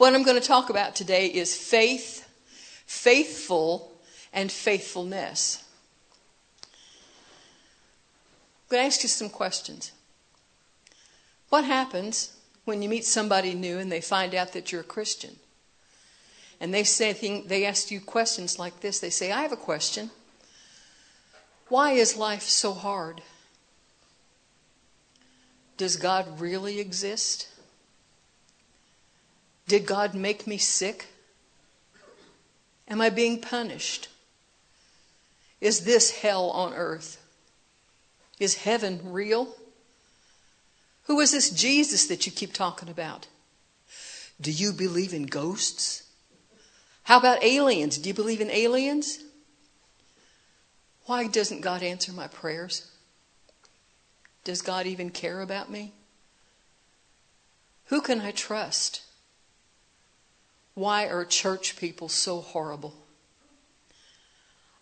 What I'm going to talk about today is faith, faithful, and faithfulness. I'm going to ask you some questions. What happens when you meet somebody new and they find out that you're a Christian? And they say they ask you questions like this. They say, "I have a question. Why is life so hard? Does God really exist? Did God make me sick? Am I being punished? Is this hell on earth? Is heaven real? Who is this Jesus that you keep talking about? Do you believe in ghosts? How about aliens? Do you believe in aliens? Why doesn't God answer my prayers? Does God even care about me? Who can I trust? Why are church people so horrible?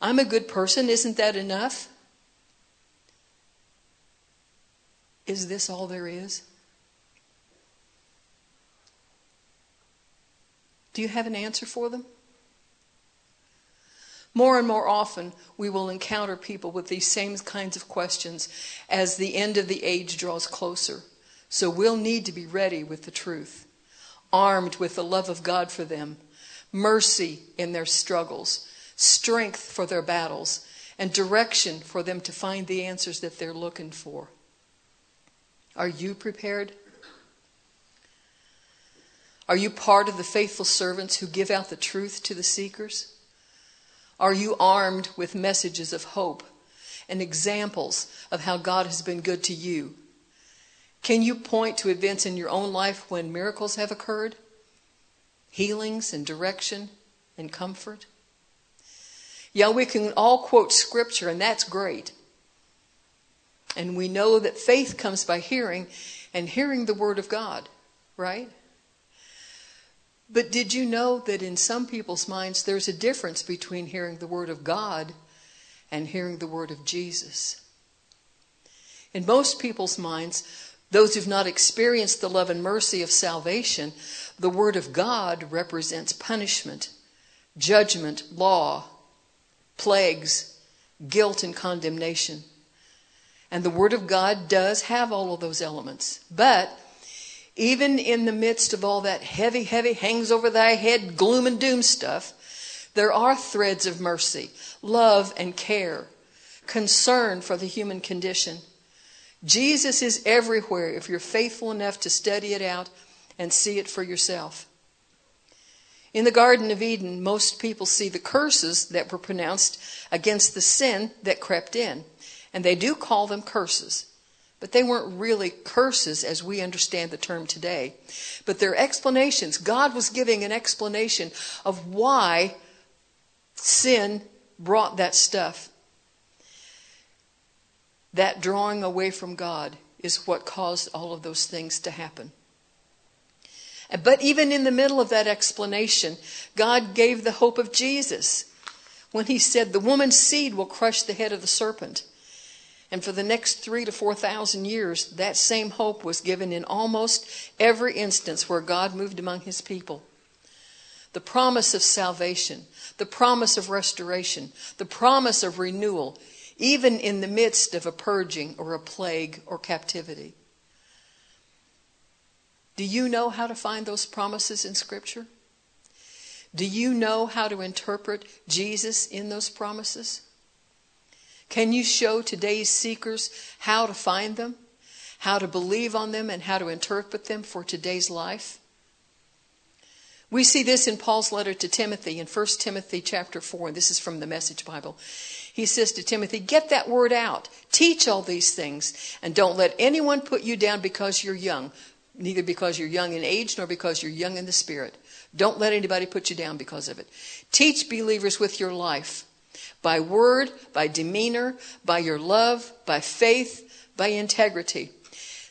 I'm a good person, isn't that enough? Is this all there is? Do you have an answer for them? More and more often, we will encounter people with these same kinds of questions as the end of the age draws closer. So we'll need to be ready with the truth, armed with the love of God for them, mercy in their struggles, strength for their battles, and direction for them to find the answers that they're looking for. Are you prepared? Are you part of the faithful servants who give out the truth to the seekers? Are you armed with messages of hope and examples of how God has been good to you? Can you point to events in your own life when miracles have occurred? Healings and direction and comfort? Yeah, we can all quote scripture, and that's great. And we know that faith comes by hearing and hearing the Word of God, right? But did you know that in some people's minds there's a difference between hearing the Word of God and hearing the Word of Jesus? In most people's minds, those who've not experienced the love and mercy of salvation, the Word of God represents punishment, judgment, law, plagues, guilt, and condemnation. And the Word of God does have all of those elements. But even in the midst of all that heavy, heavy, hangs over thy head, gloom and doom stuff, there are threads of mercy, love, and care, concern for the human condition. Jesus is everywhere if you're faithful enough to study it out and see it for yourself. In the Garden of Eden, most people see the curses that were pronounced against the sin that crept in. And they do call them curses. But they weren't really curses as we understand the term today. But they're explanations. God was giving an explanation of why sin brought that stuff. That drawing away from God is what caused all of those things to happen. But even in the middle of that explanation, God gave the hope of Jesus when he said, The woman's seed will crush the head of the serpent. And for the next three to four thousand years, that same hope was given in almost every instance where God moved among his people. The promise of salvation, the promise of restoration, the promise of renewal, even in the midst of a purging or a plague or captivity. Do you know how to find those promises in Scripture? Do you know how to interpret Jesus in those promises? Can you show today's seekers how to find them, how to believe on them, and how to interpret them for today's life? We see this in Paul's letter to Timothy in 1 Timothy chapter 4, and this is from the Message Bible. He says to Timothy, Get that word out, teach all these things, and don't let anyone put you down because you're young, neither because you're young in age nor because you're young in the spirit. Don't let anybody put you down because of it. Teach believers with your life by word, by demeanor, by your love, by faith, by integrity.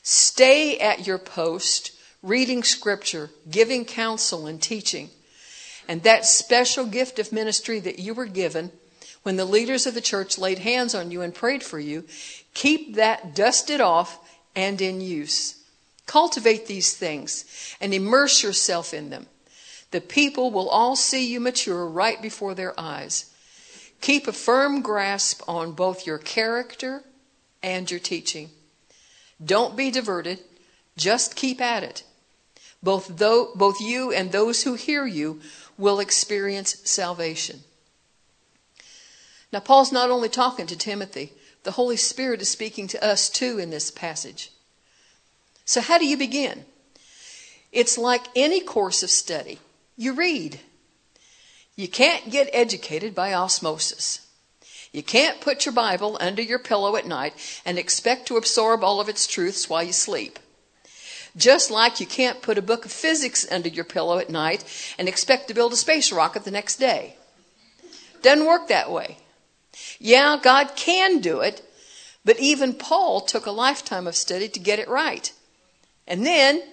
Stay at your post, reading scripture, giving counsel, and teaching. And that special gift of ministry that you were given when the leaders of the church laid hands on you and prayed for you, keep that dusted off and in use. Cultivate these things and immerse yourself in them. The people will all see you mature right before their eyes. Keep a firm grasp on both your character and your teaching. Don't be diverted. Just keep at it. Both, though, both you and those who hear you will experience salvation. Now, Paul's not only talking to Timothy, the Holy Spirit is speaking to us too in this passage. So, how do you begin? It's like any course of study you read. You can't get educated by osmosis. You can't put your Bible under your pillow at night and expect to absorb all of its truths while you sleep. Just like you can't put a book of physics under your pillow at night and expect to build a space rocket the next day. Doesn't work that way. Yeah, God can do it, but even Paul took a lifetime of study to get it right. And then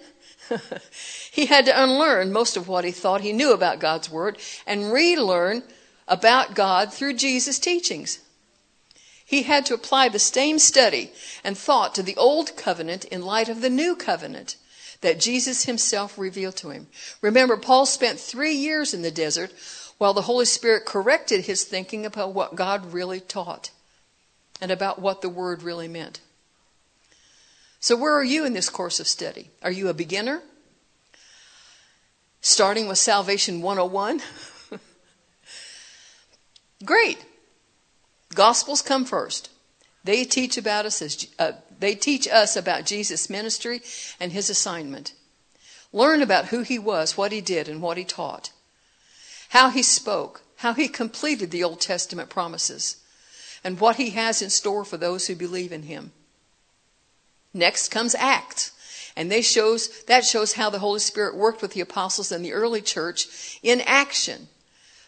he had to unlearn most of what he thought he knew about God's Word and relearn about God through Jesus' teachings. He had to apply the same study and thought to the old covenant in light of the new covenant that Jesus himself revealed to him. Remember, Paul spent three years in the desert while the Holy Spirit corrected his thinking about what God really taught and about what the Word really meant. So, where are you in this course of study? Are you a beginner? Starting with Salvation 101? Great. Gospels come first. They teach about us as uh, they teach us about Jesus' ministry and his assignment. Learn about who he was, what he did, and what he taught. How he spoke, how he completed the Old Testament promises, and what he has in store for those who believe in him. Next comes Acts. And they shows, that shows how the Holy Spirit worked with the apostles and the early church in action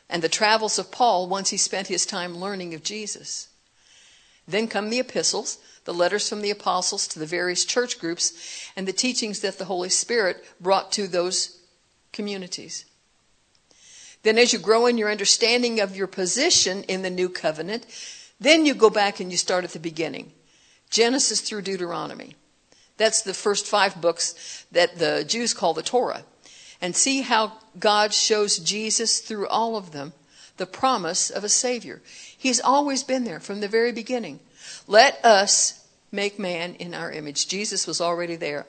and the travels of Paul once he spent his time learning of Jesus. Then come the epistles, the letters from the apostles to the various church groups, and the teachings that the Holy Spirit brought to those communities. Then, as you grow in your understanding of your position in the new covenant, then you go back and you start at the beginning Genesis through Deuteronomy. That's the first five books that the Jews call the Torah and see how God shows Jesus through all of them the promise of a Savior. He's always been there from the very beginning. Let us make man in our image. Jesus was already there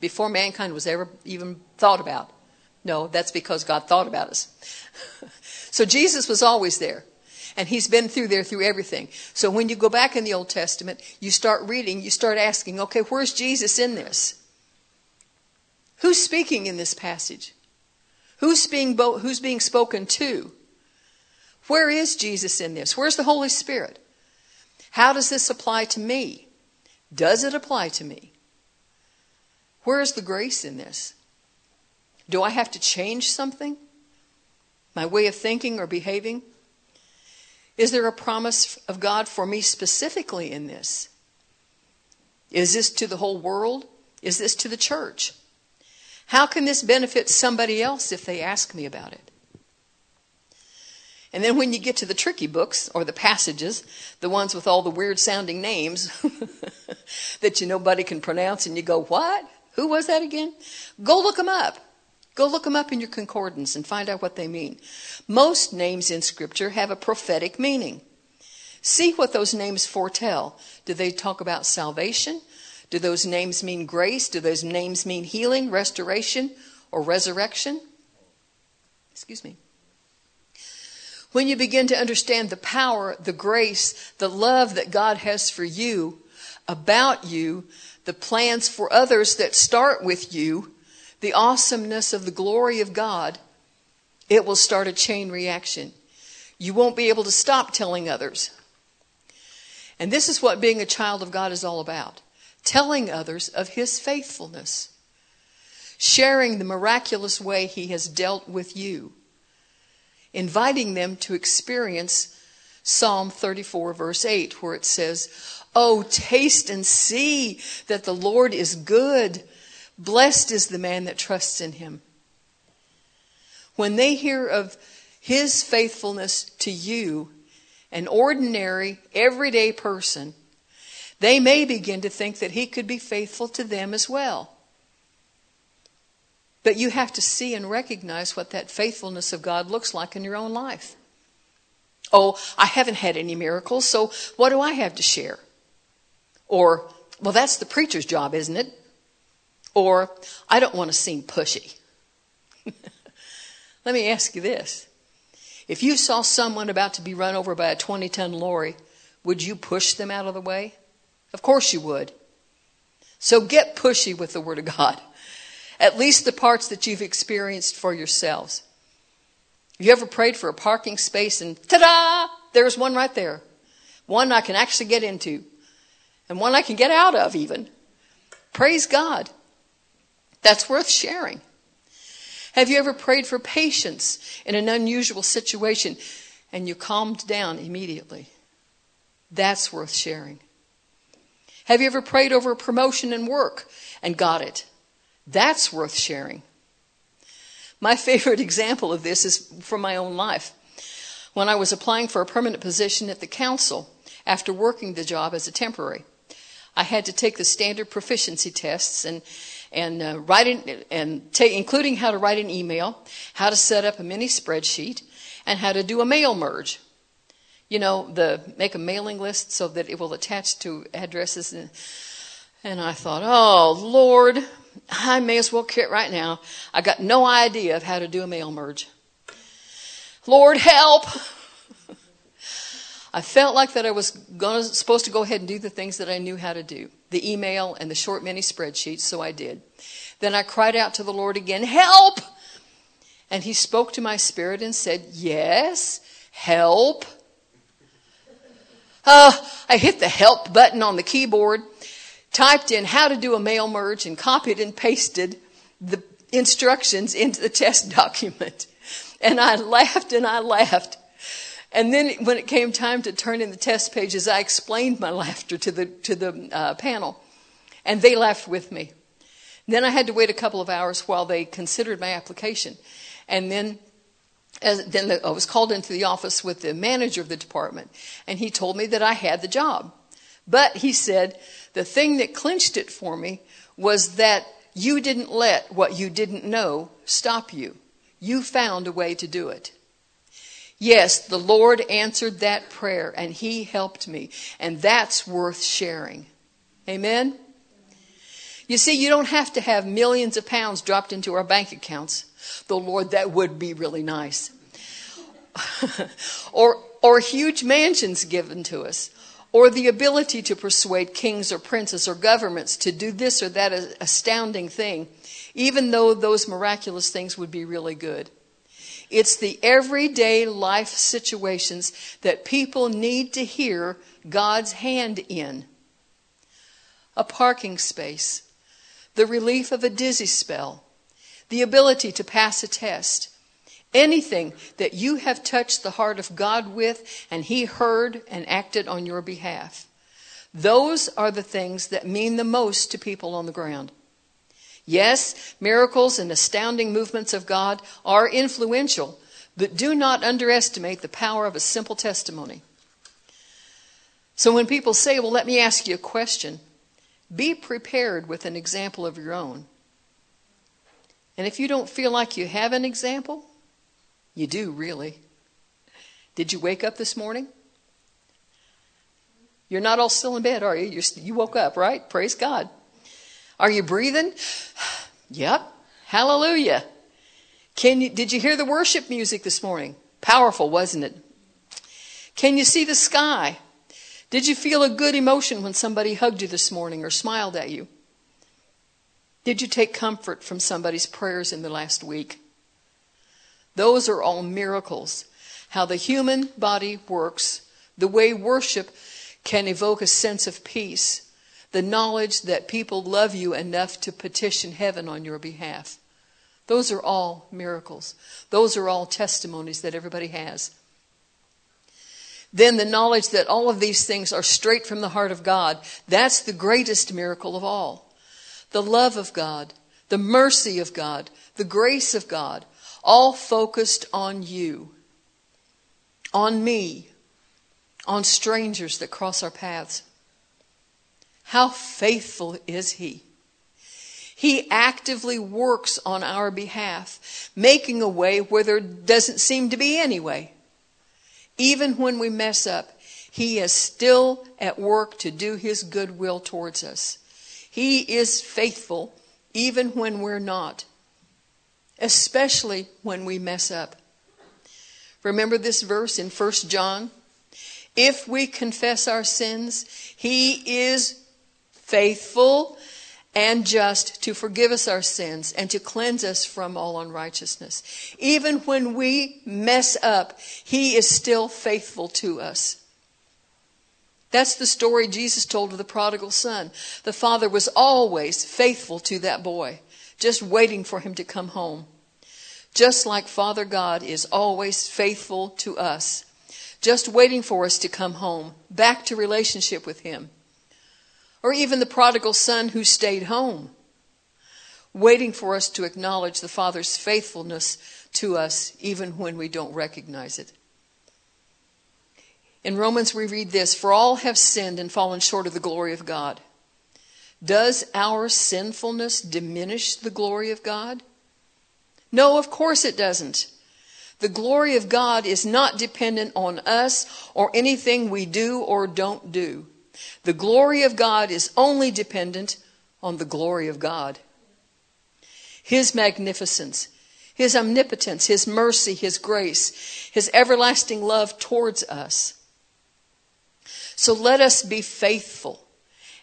before mankind was ever even thought about. No, that's because God thought about us. so Jesus was always there. And he's been through there through everything. So when you go back in the Old Testament, you start reading, you start asking, okay, where's Jesus in this? Who's speaking in this passage? Who's being, bo- who's being spoken to? Where is Jesus in this? Where's the Holy Spirit? How does this apply to me? Does it apply to me? Where is the grace in this? Do I have to change something? My way of thinking or behaving? Is there a promise of God for me specifically in this? Is this to the whole world? Is this to the church? How can this benefit somebody else if they ask me about it? And then when you get to the tricky books or the passages, the ones with all the weird sounding names that you nobody can pronounce and you go, "What? Who was that again?" Go look them up. Go look them up in your concordance and find out what they mean. Most names in scripture have a prophetic meaning. See what those names foretell. Do they talk about salvation? Do those names mean grace? Do those names mean healing, restoration, or resurrection? Excuse me. When you begin to understand the power, the grace, the love that God has for you, about you, the plans for others that start with you, the awesomeness of the glory of God, it will start a chain reaction. You won't be able to stop telling others. And this is what being a child of God is all about telling others of his faithfulness, sharing the miraculous way he has dealt with you, inviting them to experience Psalm 34, verse 8, where it says, Oh, taste and see that the Lord is good. Blessed is the man that trusts in him. When they hear of his faithfulness to you, an ordinary, everyday person, they may begin to think that he could be faithful to them as well. But you have to see and recognize what that faithfulness of God looks like in your own life. Oh, I haven't had any miracles, so what do I have to share? Or, well, that's the preacher's job, isn't it? Or, I don't want to seem pushy. Let me ask you this. If you saw someone about to be run over by a 20 ton lorry, would you push them out of the way? Of course you would. So get pushy with the Word of God. At least the parts that you've experienced for yourselves. Have you ever prayed for a parking space and ta da! There's one right there. One I can actually get into. And one I can get out of even. Praise God. That's worth sharing. Have you ever prayed for patience in an unusual situation and you calmed down immediately? That's worth sharing. Have you ever prayed over a promotion in work and got it? That's worth sharing. My favorite example of this is from my own life. When I was applying for a permanent position at the council after working the job as a temporary, I had to take the standard proficiency tests and and uh, write in, and take, including how to write an email, how to set up a mini spreadsheet, and how to do a mail merge. You know, the make a mailing list so that it will attach to addresses. And, and I thought, oh Lord, I may as well quit right now. I got no idea of how to do a mail merge. Lord, help! I felt like that I was gonna, supposed to go ahead and do the things that I knew how to do the email and the short mini spreadsheets, so I did. Then I cried out to the Lord again, Help! And He spoke to my spirit and said, Yes, help. Uh, I hit the help button on the keyboard typed in how to do a mail merge and copied and pasted the instructions into the test document. And I laughed and I laughed. And then when it came time to turn in the test pages, I explained my laughter to the, to the uh, panel. And they laughed with me. Then I had to wait a couple of hours while they considered my application. And then as, then the, I was called into the office with the manager of the department, and he told me that I had the job. But he said, the thing that clinched it for me was that you didn't let what you didn't know stop you. You found a way to do it. Yes, the Lord answered that prayer and He helped me. And that's worth sharing. Amen? You see, you don't have to have millions of pounds dropped into our bank accounts. Though, Lord, that would be really nice. or, or huge mansions given to us or the ability to persuade kings or princes or governments to do this or that astounding thing, even though those miraculous things would be really good. It's the everyday life situations that people need to hear God's hand in. A parking space, the relief of a dizzy spell, the ability to pass a test, Anything that you have touched the heart of God with and He heard and acted on your behalf. Those are the things that mean the most to people on the ground. Yes, miracles and astounding movements of God are influential, but do not underestimate the power of a simple testimony. So when people say, Well, let me ask you a question, be prepared with an example of your own. And if you don't feel like you have an example, you do, really. Did you wake up this morning? You're not all still in bed, are you? You're, you woke up, right? Praise God. Are you breathing? yep. Hallelujah. Can you, did you hear the worship music this morning? Powerful, wasn't it? Can you see the sky? Did you feel a good emotion when somebody hugged you this morning or smiled at you? Did you take comfort from somebody's prayers in the last week? Those are all miracles. How the human body works, the way worship can evoke a sense of peace, the knowledge that people love you enough to petition heaven on your behalf. Those are all miracles. Those are all testimonies that everybody has. Then the knowledge that all of these things are straight from the heart of God. That's the greatest miracle of all. The love of God, the mercy of God, the grace of God, all focused on you, on me, on strangers that cross our paths. How faithful is He? He actively works on our behalf, making a way where there doesn't seem to be any way. Even when we mess up, He is still at work to do His good will towards us. He is faithful even when we're not, especially when we mess up. Remember this verse in 1 John? If we confess our sins, He is faithful and just to forgive us our sins and to cleanse us from all unrighteousness. Even when we mess up, He is still faithful to us. That's the story Jesus told of the prodigal son. The father was always faithful to that boy, just waiting for him to come home. Just like Father God is always faithful to us, just waiting for us to come home, back to relationship with Him. Or even the prodigal son who stayed home, waiting for us to acknowledge the Father's faithfulness to us even when we don't recognize it. In Romans, we read this For all have sinned and fallen short of the glory of God. Does our sinfulness diminish the glory of God? No, of course it doesn't. The glory of God is not dependent on us or anything we do or don't do. The glory of God is only dependent on the glory of God. His magnificence, His omnipotence, His mercy, His grace, His everlasting love towards us. So let us be faithful.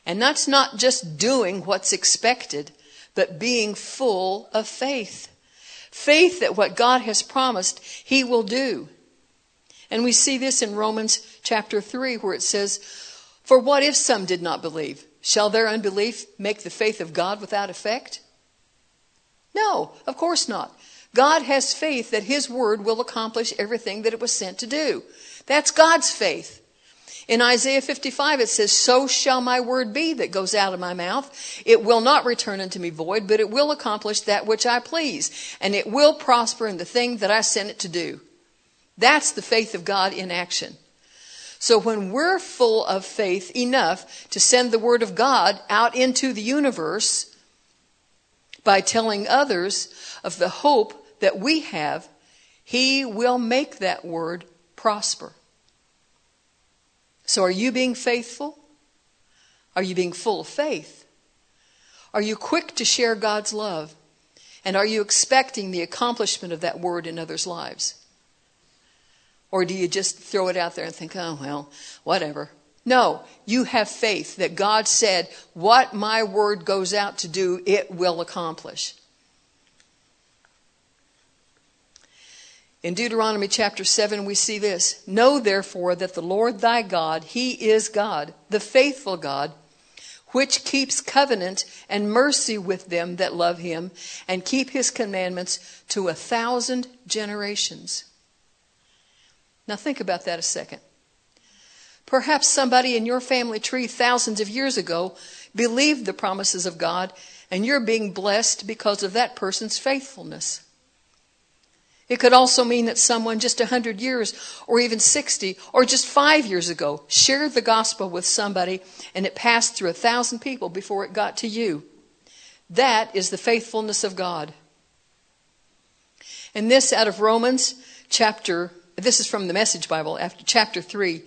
And that's not just doing what's expected, but being full of faith. Faith that what God has promised, He will do. And we see this in Romans chapter 3, where it says, For what if some did not believe? Shall their unbelief make the faith of God without effect? No, of course not. God has faith that His word will accomplish everything that it was sent to do. That's God's faith. In Isaiah 55, it says, So shall my word be that goes out of my mouth. It will not return unto me void, but it will accomplish that which I please, and it will prosper in the thing that I sent it to do. That's the faith of God in action. So when we're full of faith enough to send the word of God out into the universe by telling others of the hope that we have, He will make that word prosper. So, are you being faithful? Are you being full of faith? Are you quick to share God's love? And are you expecting the accomplishment of that word in others' lives? Or do you just throw it out there and think, oh, well, whatever? No, you have faith that God said, what my word goes out to do, it will accomplish. In Deuteronomy chapter 7, we see this Know therefore that the Lord thy God, he is God, the faithful God, which keeps covenant and mercy with them that love him and keep his commandments to a thousand generations. Now think about that a second. Perhaps somebody in your family tree thousands of years ago believed the promises of God, and you're being blessed because of that person's faithfulness. It could also mean that someone just 100 years or even 60 or just five years ago shared the gospel with somebody and it passed through a thousand people before it got to you. That is the faithfulness of God. And this out of Romans chapter, this is from the Message Bible after chapter 3.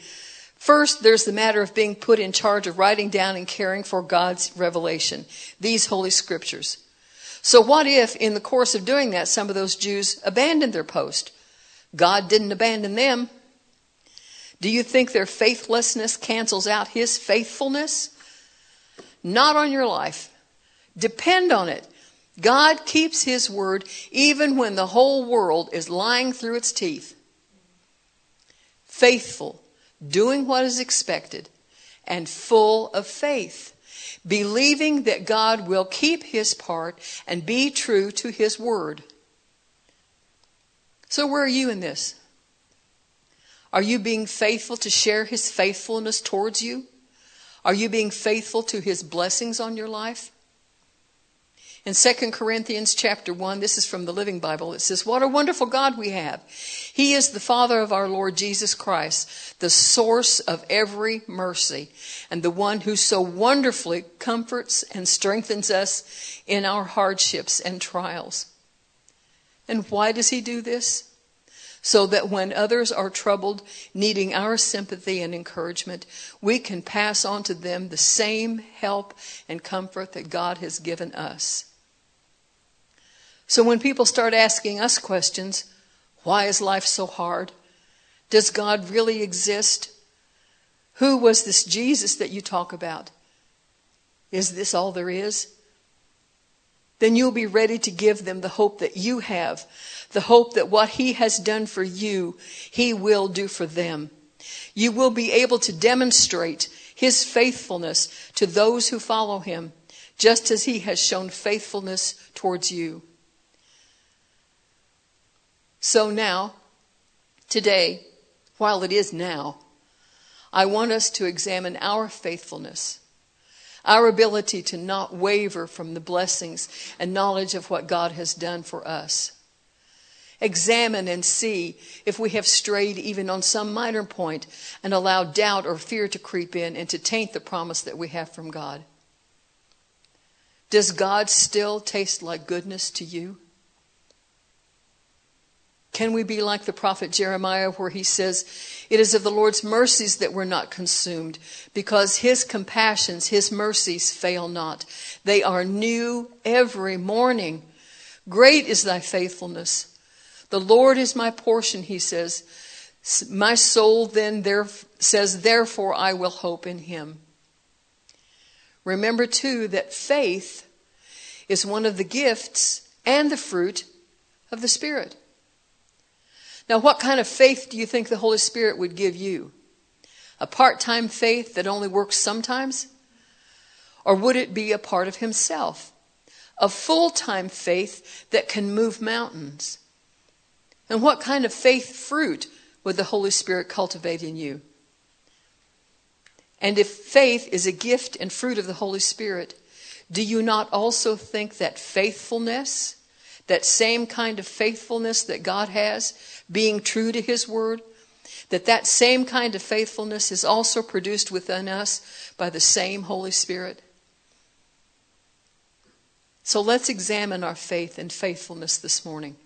First, there's the matter of being put in charge of writing down and caring for God's revelation, these holy scriptures. So, what if, in the course of doing that, some of those Jews abandoned their post? God didn't abandon them. Do you think their faithlessness cancels out his faithfulness? Not on your life. Depend on it. God keeps his word even when the whole world is lying through its teeth. Faithful, doing what is expected, and full of faith believing that God will keep his part and be true to his word. So, where are you in this? Are you being faithful to share his faithfulness towards you? Are you being faithful to his blessings on your life? In 2 Corinthians chapter 1, this is from the Living Bible, it says, What a wonderful God we have. He is the Father of our Lord Jesus Christ, the source of every mercy, and the one who so wonderfully comforts and strengthens us in our hardships and trials. And why does He do this? So that when others are troubled, needing our sympathy and encouragement, we can pass on to them the same help and comfort that God has given us. So when people start asking us questions, why is life so hard? Does God really exist? Who was this Jesus that you talk about? Is this all there is? Then you'll be ready to give them the hope that you have, the hope that what He has done for you, He will do for them. You will be able to demonstrate His faithfulness to those who follow Him, just as He has shown faithfulness towards you. So now, today, while it is now, I want us to examine our faithfulness, our ability to not waver from the blessings and knowledge of what God has done for us. Examine and see if we have strayed even on some minor point and allowed doubt or fear to creep in and to taint the promise that we have from God. Does God still taste like goodness to you? Can we be like the prophet Jeremiah, where he says, It is of the Lord's mercies that we're not consumed, because his compassions, his mercies fail not. They are new every morning. Great is thy faithfulness. The Lord is my portion, he says. My soul then there, says, Therefore I will hope in him. Remember, too, that faith is one of the gifts and the fruit of the Spirit. Now, what kind of faith do you think the Holy Spirit would give you? A part time faith that only works sometimes? Or would it be a part of Himself? A full time faith that can move mountains? And what kind of faith fruit would the Holy Spirit cultivate in you? And if faith is a gift and fruit of the Holy Spirit, do you not also think that faithfulness, that same kind of faithfulness that God has, being true to his word, that that same kind of faithfulness is also produced within us by the same Holy Spirit. So let's examine our faith and faithfulness this morning.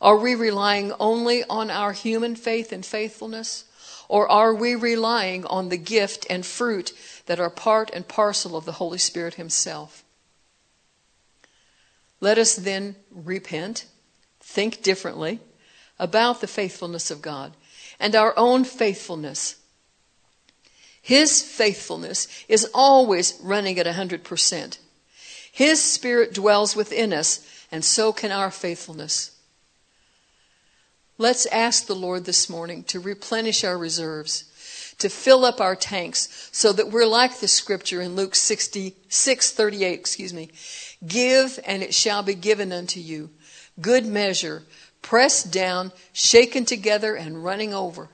Are we relying only on our human faith and faithfulness? Or are we relying on the gift and fruit that are part and parcel of the Holy Spirit Himself? Let us then repent, think differently, about the faithfulness of God and our own faithfulness. His faithfulness is always running at 100%. His Spirit dwells within us, and so can our faithfulness. Let's ask the Lord this morning to replenish our reserves, to fill up our tanks, so that we're like the scripture in Luke 66 38, excuse me. Give, and it shall be given unto you. Good measure, pressed down, shaken together, and running over.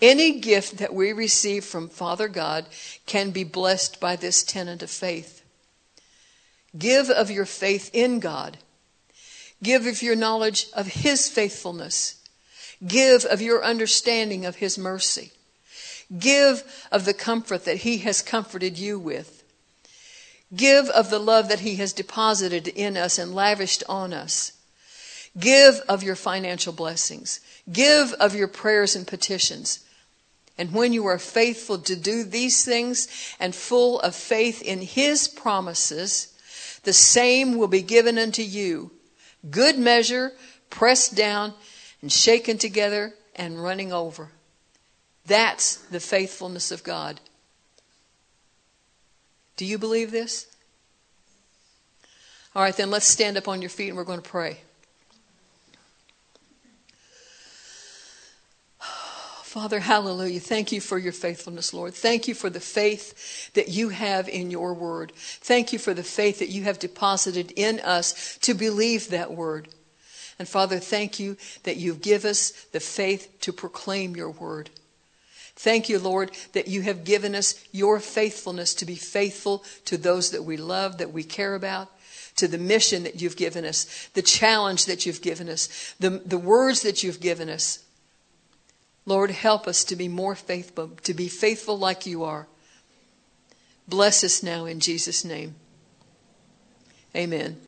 Any gift that we receive from Father God can be blessed by this tenet of faith. Give of your faith in God. Give of your knowledge of His faithfulness. Give of your understanding of His mercy. Give of the comfort that He has comforted you with. Give of the love that He has deposited in us and lavished on us. Give of your financial blessings. Give of your prayers and petitions. And when you are faithful to do these things and full of faith in His promises, the same will be given unto you. Good measure, pressed down and shaken together and running over. That's the faithfulness of God. Do you believe this? All right, then let's stand up on your feet and we're going to pray. Father, hallelujah. Thank you for your faithfulness, Lord. Thank you for the faith that you have in your word. Thank you for the faith that you have deposited in us to believe that word. And Father, thank you that you give us the faith to proclaim your word. Thank you, Lord, that you have given us your faithfulness to be faithful to those that we love, that we care about, to the mission that you've given us, the challenge that you've given us, the, the words that you've given us. Lord, help us to be more faithful, to be faithful like you are. Bless us now in Jesus' name. Amen.